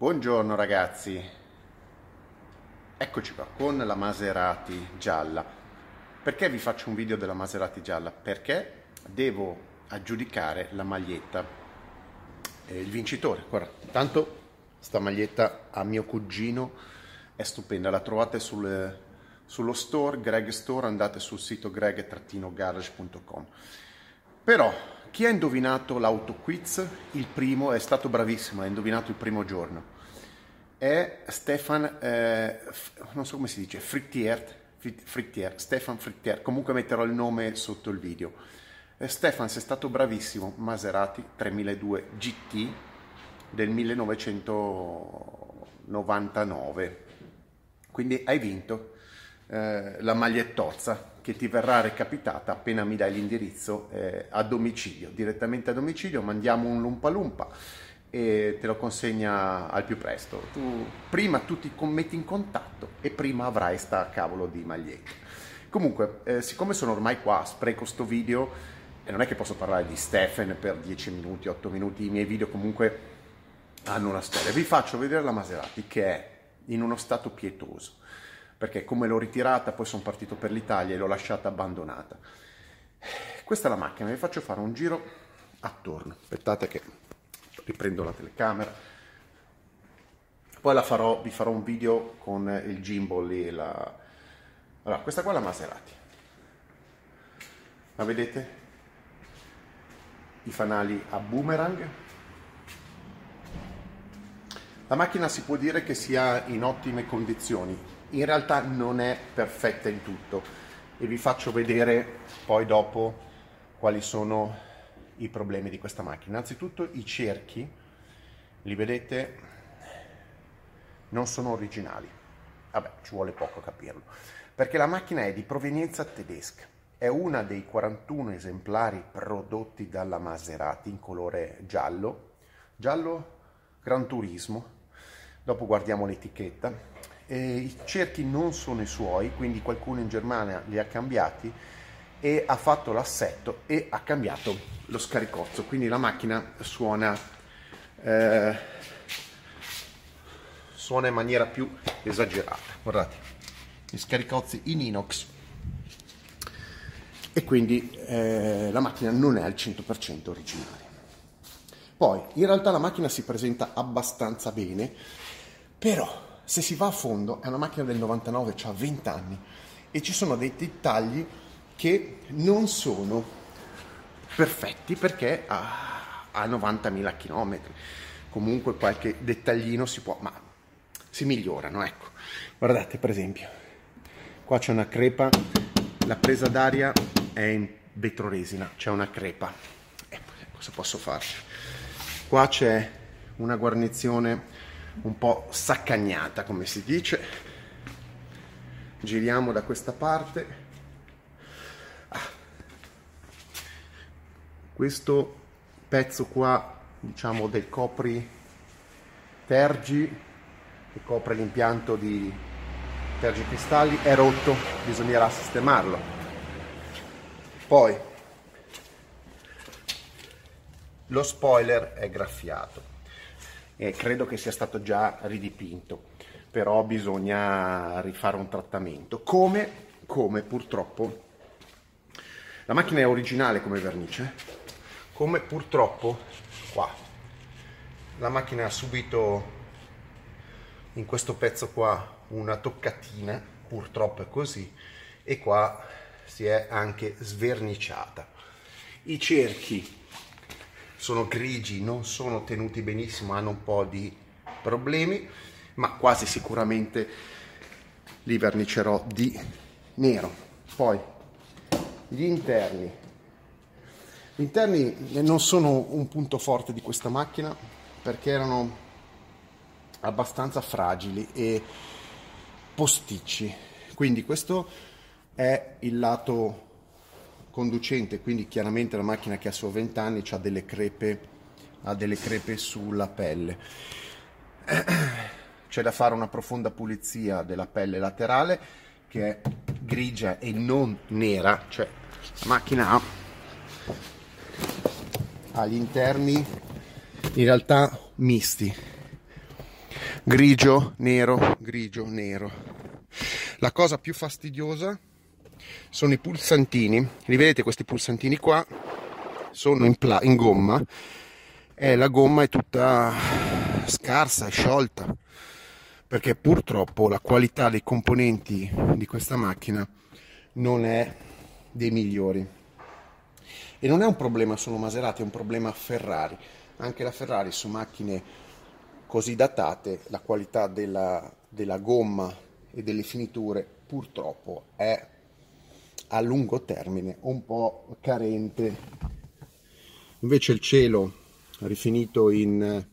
Buongiorno ragazzi, eccoci qua con la Maserati gialla. Perché vi faccio un video della Maserati gialla? Perché devo aggiudicare la maglietta, eh, il vincitore. Guarda, tanto sta maglietta a mio cugino è stupenda, la trovate sul, sullo store, Greg Store, andate sul sito greg-garage.com. Però chi ha indovinato l'autoquiz? Il primo è stato bravissimo, ha indovinato il primo giorno. È Stefan, eh, non so come si dice, Frittier, Frittier, Stefan Frittier, comunque metterò il nome sotto il video. Eh, Stefan, sei stato bravissimo, Maserati 3002 GT del 1999, quindi hai vinto eh, la magliettozza che ti verrà recapitata appena mi dai l'indirizzo eh, a domicilio, direttamente a domicilio, mandiamo un lumpa lumpa e te lo consegna al più presto. Tu prima tu ti metti in contatto e prima avrai sta cavolo di maglietta. Comunque, eh, siccome sono ormai qua, spreco sto video e non è che posso parlare di Stephen per 10 minuti, 8 minuti, i miei video comunque hanno una storia. Vi faccio vedere la Maserati che è in uno stato pietoso perché come l'ho ritirata poi sono partito per l'Italia e l'ho lasciata abbandonata. Questa è la macchina, vi faccio fare un giro attorno. Aspettate che riprendo la telecamera. Poi la farò, vi farò un video con il gimbal e la... Allora, questa qua è la Maserati. La vedete? I fanali a boomerang. La macchina si può dire che sia in ottime condizioni, in realtà non è perfetta in tutto e vi faccio vedere poi dopo quali sono i problemi di questa macchina. Innanzitutto i cerchi, li vedete, non sono originali. Vabbè, ci vuole poco a capirlo. Perché la macchina è di provenienza tedesca. È una dei 41 esemplari prodotti dalla Maserati in colore giallo. Giallo Gran Turismo. Dopo guardiamo l'etichetta eh, i cerchi non sono i suoi, quindi qualcuno in Germania li ha cambiati e ha fatto l'assetto e ha cambiato lo scaricozzo, quindi la macchina suona, eh, suona in maniera più esagerata. Guardate, gli scaricozzi in inox e quindi eh, la macchina non è al 100% originale. Poi, in realtà la macchina si presenta abbastanza bene, però se si va a fondo, è una macchina del 99, ha 20 anni e ci sono dei dettagli che non sono perfetti perché ha, ha 90.000 km. Comunque qualche dettaglino si può, ma si migliorano, ecco. Guardate per esempio, qua c'è una crepa, la presa d'aria è in vetroresina, c'è una crepa. Eh, cosa posso fare? Qua c'è una guarnizione un po' saccagnata come si dice. Giriamo da questa parte. Ah. questo pezzo qua diciamo del copri tergi che copre l'impianto di tergi cristalli è rotto bisognerà sistemarlo. Poi lo spoiler è graffiato e credo che sia stato già ridipinto, però bisogna rifare un trattamento. Come, come purtroppo. La macchina è originale come vernice, come purtroppo qua. La macchina ha subito in questo pezzo qua una toccatina, purtroppo è così, e qua si è anche sverniciata. I cerchi sono grigi, non sono tenuti benissimo, hanno un po' di problemi, ma quasi sicuramente li vernicerò di nero. Poi gli interni. Gli interni non sono un punto forte di questa macchina perché erano abbastanza fragili e posticci. Quindi questo è il lato conducente, quindi chiaramente la macchina che ha solo 20 anni ha delle crepe, ha delle crepe sulla pelle. C'è da fare una profonda pulizia della pelle laterale che è grigia e non nera, cioè la macchina ha agli interni in realtà misti. grigio, nero, grigio, nero. La cosa più fastidiosa sono i pulsantini. Li vedete questi pulsantini qua? Sono in, pla- in gomma e la gomma è tutta scarsa, è sciolta perché purtroppo la qualità dei componenti di questa macchina non è dei migliori. E non è un problema solo Maserati, è un problema Ferrari. Anche la Ferrari su macchine così datate, la qualità della, della gomma e delle finiture purtroppo è a lungo termine un po' carente. Invece il cielo rifinito in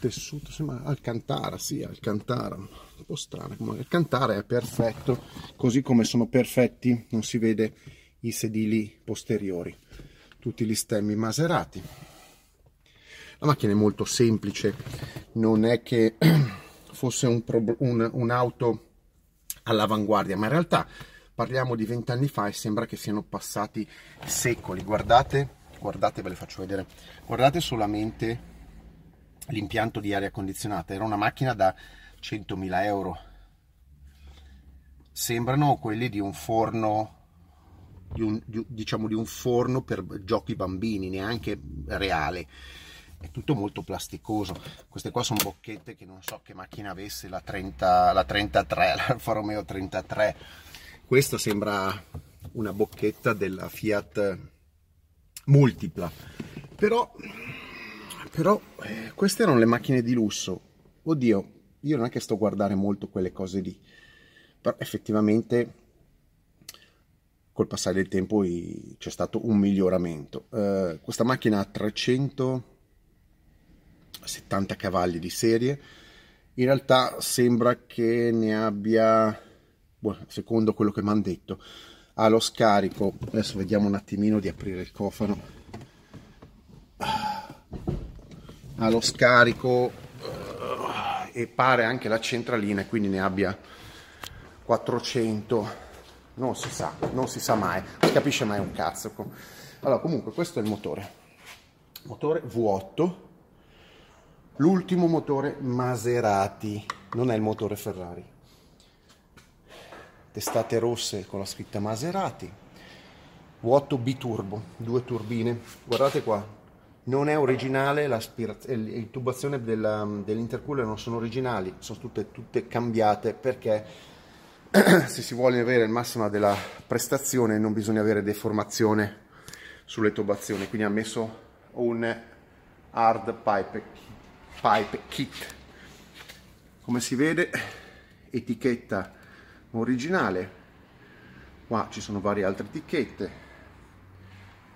tessuto, sembra Alcantara, sì, Alcantara, un po' strano, ma Alcantara è perfetto, così come sono perfetti, non si vede i sedili posteriori, tutti gli stemmi maserati. La macchina è molto semplice, non è che fosse un, un, un'auto all'avanguardia, ma in realtà parliamo di vent'anni fa e sembra che siano passati secoli. Guardate, guardate, ve le faccio vedere, guardate solamente l'impianto di aria condizionata. Era una macchina da 100.000 euro. Sembrano quelli di un forno di un, di, diciamo di un forno per giochi bambini neanche reale. È tutto molto plasticoso. Queste qua sono bocchette che non so che macchina avesse la, 30, la 33 l'Alfa Romeo 33 questa sembra una bocchetta della Fiat multipla però però eh, queste erano le macchine di lusso. Oddio, io non è che sto a guardare molto quelle cose lì, però effettivamente col passare del tempo c'è stato un miglioramento. Eh, questa macchina ha 370 cavalli di serie, in realtà sembra che ne abbia, secondo quello che mi hanno detto, ha lo scarico, adesso vediamo un attimino di aprire il cofano. Allo scarico eh, e pare anche la centralina quindi ne abbia 400 non si sa non si sa mai non si capisce mai un cazzo. Allora comunque questo è il motore. Motore V8 l'ultimo motore Maserati non è il motore Ferrari testate rosse con la scritta Maserati. V8 biturbo due turbine. Guardate qua. Non è originale, l'intubazione dell'intercooler non sono originali, sono tutte, tutte cambiate perché se si vuole avere il massimo della prestazione non bisogna avere deformazione sulle tubazioni, quindi ha messo un hard pipe, pipe kit. Come si vede, etichetta originale, qua ci sono varie altre etichette,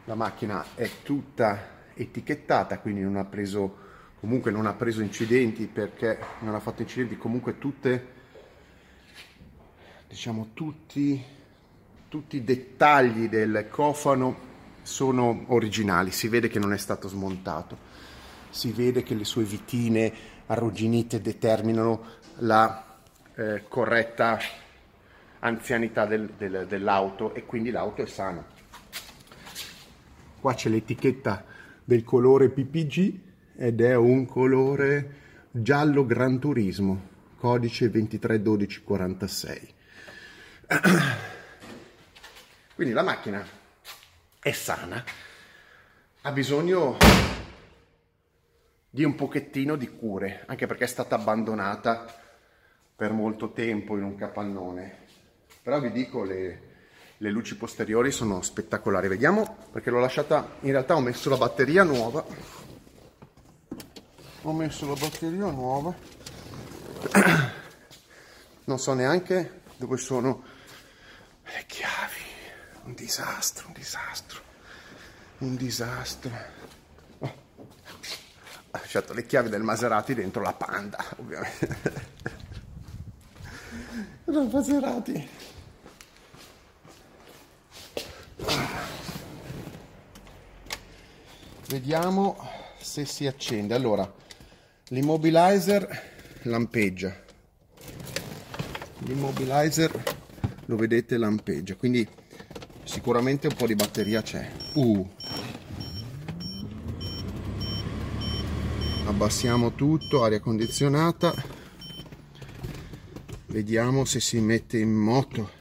la macchina è tutta etichettata, quindi non ha preso comunque non ha preso incidenti perché non ha fatto incidenti, comunque tutte diciamo tutti tutti i dettagli del cofano sono originali, si vede che non è stato smontato, si vede che le sue vitine arrugginite determinano la eh, corretta anzianità del, del, dell'auto e quindi l'auto è sana. Qua c'è l'etichetta del colore PPG ed è un colore giallo Gran Turismo, codice 231246. Quindi la macchina è sana, ha bisogno di un pochettino di cure, anche perché è stata abbandonata per molto tempo in un capannone. Però vi dico le, le luci posteriori sono spettacolari. Vediamo perché l'ho lasciata in realtà ho messo la batteria nuova. Ho messo la batteria nuova. Non so neanche dove sono le chiavi. Un disastro un disastro. Un disastro. Oh. ho lasciato le chiavi del Maserati dentro la Panda ovviamente. La Maserati vediamo se si accende. Allora l'immobilizer lampeggia. L'immobilizer lo vedete lampeggia. Quindi sicuramente un po' di batteria c'è. Uh. abbassiamo tutto aria condizionata. Vediamo se si mette in moto.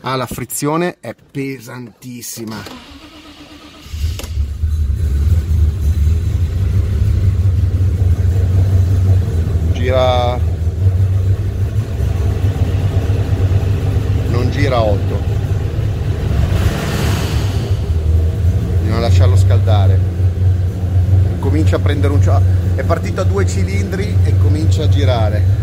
Ah la frizione è pesantissima gira. Non gira 8 bisogna lasciarlo scaldare. Comincia a prendere un è partito a due cilindri e comincia a girare.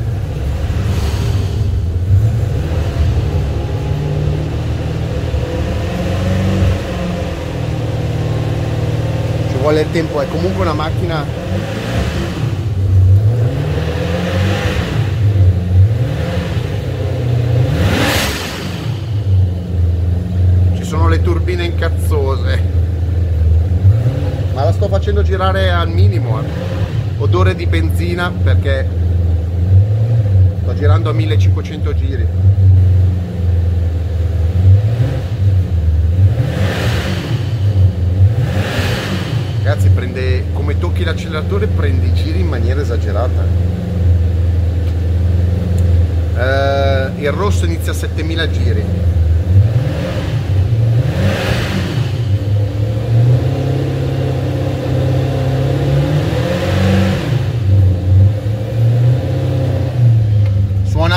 Vuole il tempo è comunque una macchina sono le turbine incazzose. Ma la sto facendo girare al minimo eh. Odore di benzina perché sto girando a 1500 giri. Ragazzi prende come tocchi l'acceleratore prende i giri in maniera esagerata. Eh, il rosso inizia a 7000 giri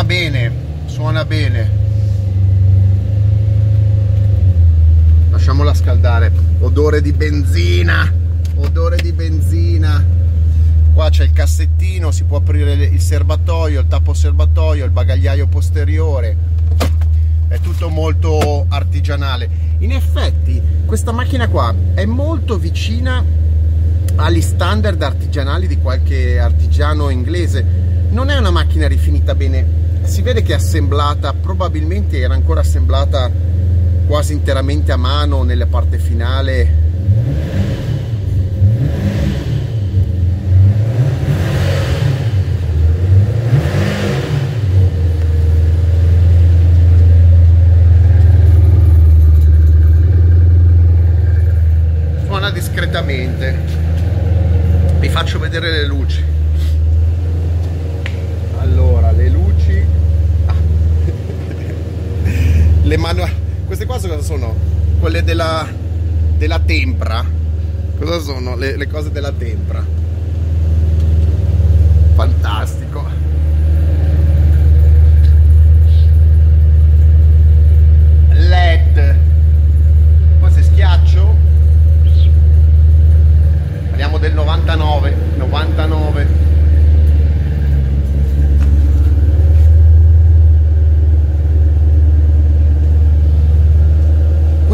bene, suona bene. Lasciamola scaldare. Odore di benzina, odore di benzina. Qua c'è il cassettino, si può aprire il serbatoio, il tappo serbatoio, il bagagliaio posteriore. È tutto molto artigianale. In effetti questa macchina qua è molto vicina agli standard artigianali di qualche artigiano inglese. Non è una macchina rifinita bene si vede che è assemblata, probabilmente era ancora assemblata quasi interamente a mano nella parte finale. Suona discretamente. Vi faccio vedere le luci le manu... queste qua cosa sono? Quelle della, della tempra. Cosa sono le, le cose della tempra? Fantastico. LED. Poi se schiaccio parliamo del 99, 99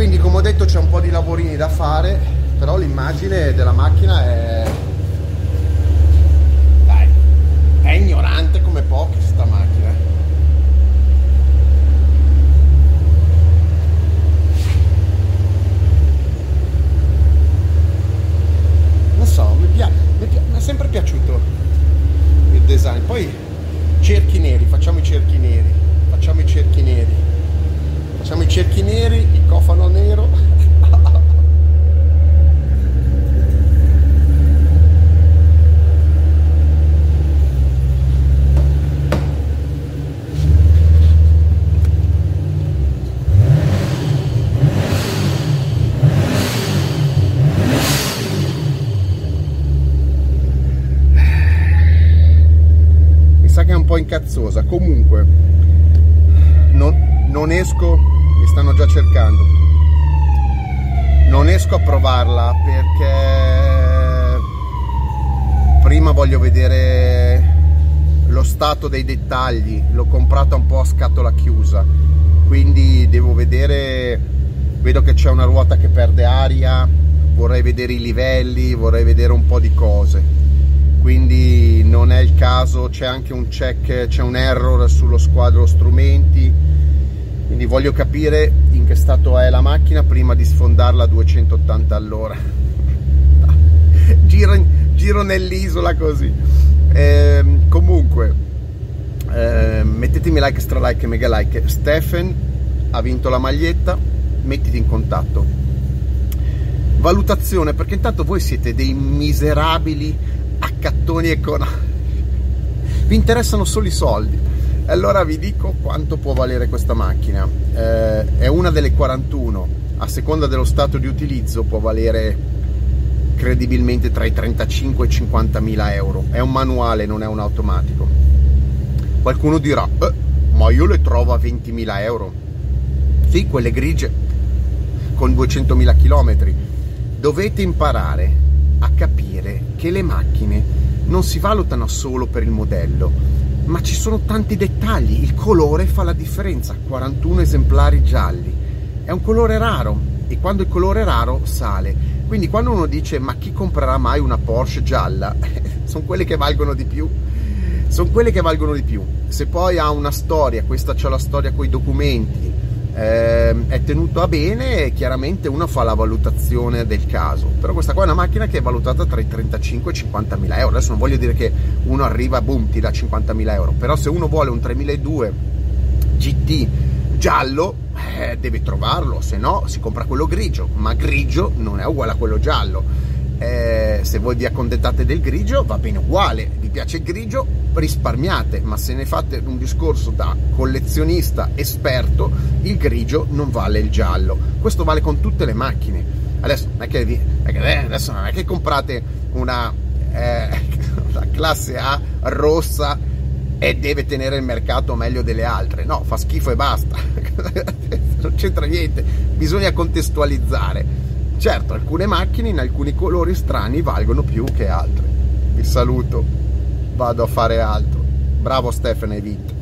quindi come ho detto c'è un po' di lavorini da fare però l'immagine della macchina è dai è ignorante come pochi sta macchina non so mi, piace, mi, pi mi è sempre piaciuto il design. Poi cerchi neri facciamo i cerchi neri facciamo i cerchi neri facciamo i cerchi neri, il cofano nero. Un po' incazzosa. Comunque esco, mi stanno già cercando, non esco a provarla perché prima voglio vedere lo stato dei dettagli, l'ho comprata un po' a scatola chiusa, quindi devo vedere, vedo che c'è una ruota che perde aria, vorrei vedere i livelli, vorrei vedere un po' di cose, quindi non è il caso, c'è anche un check, c'è un error sullo squadro strumenti, quindi voglio capire in che stato è la macchina prima di sfondarla a 280 all'ora. Giro, giro nell'isola così. Eh, comunque eh, mettetemi like, stra like mega like. Stephen ha vinto la maglietta mettiti in contatto. Valutazione perché intanto voi siete dei miserabili accattoni economici vi interessano solo i soldi allora vi dico quanto può valere questa macchina. Eh, è una delle 41 a seconda dello stato di utilizzo può valere credibilmente tra i 35 e i 50 mila euro. È un manuale non è un automatico. Qualcuno dirà eh, ma io le trovo a 20 mila euro. Sì quelle grigie con 200 mila chilometri. Dovete imparare a capire che le macchine non si valutano solo per il modello ma ci sono tanti dettagli. Il colore fa la differenza. 41 esemplari gialli. È un colore raro. E quando il colore è raro sale. Quindi quando uno dice ma chi comprerà mai una Porsche gialla, sono quelle che valgono di più. Sono quelle che valgono di più. Se poi ha una storia, questa c'è la storia con i documenti, eh, è tenuto a bene, chiaramente uno fa la valutazione del caso. Però questa qua è una macchina che è valutata tra i 35 e i 50 mila euro. Adesso non voglio dire che uno arriva, boom, ti dà 50 mila euro. Però se uno vuole un 3002 GT giallo eh, deve trovarlo, se no si compra quello grigio, ma grigio non è uguale a quello giallo. Eh, se voi vi accontentate del grigio va bene uguale, vi piace il grigio risparmiate, ma se ne fate un discorso da collezionista esperto, il grigio non vale il giallo. Questo vale con tutte le macchine. Adesso non è che, vi, adesso non è che comprate una, eh, una classe A rossa e deve tenere il mercato meglio delle altre. No, fa schifo e basta. non c'entra niente. Bisogna contestualizzare. Certo, alcune macchine in alcuni colori strani valgono più che altre. Vi saluto, vado a fare altro. Bravo Stefano, hai vinto.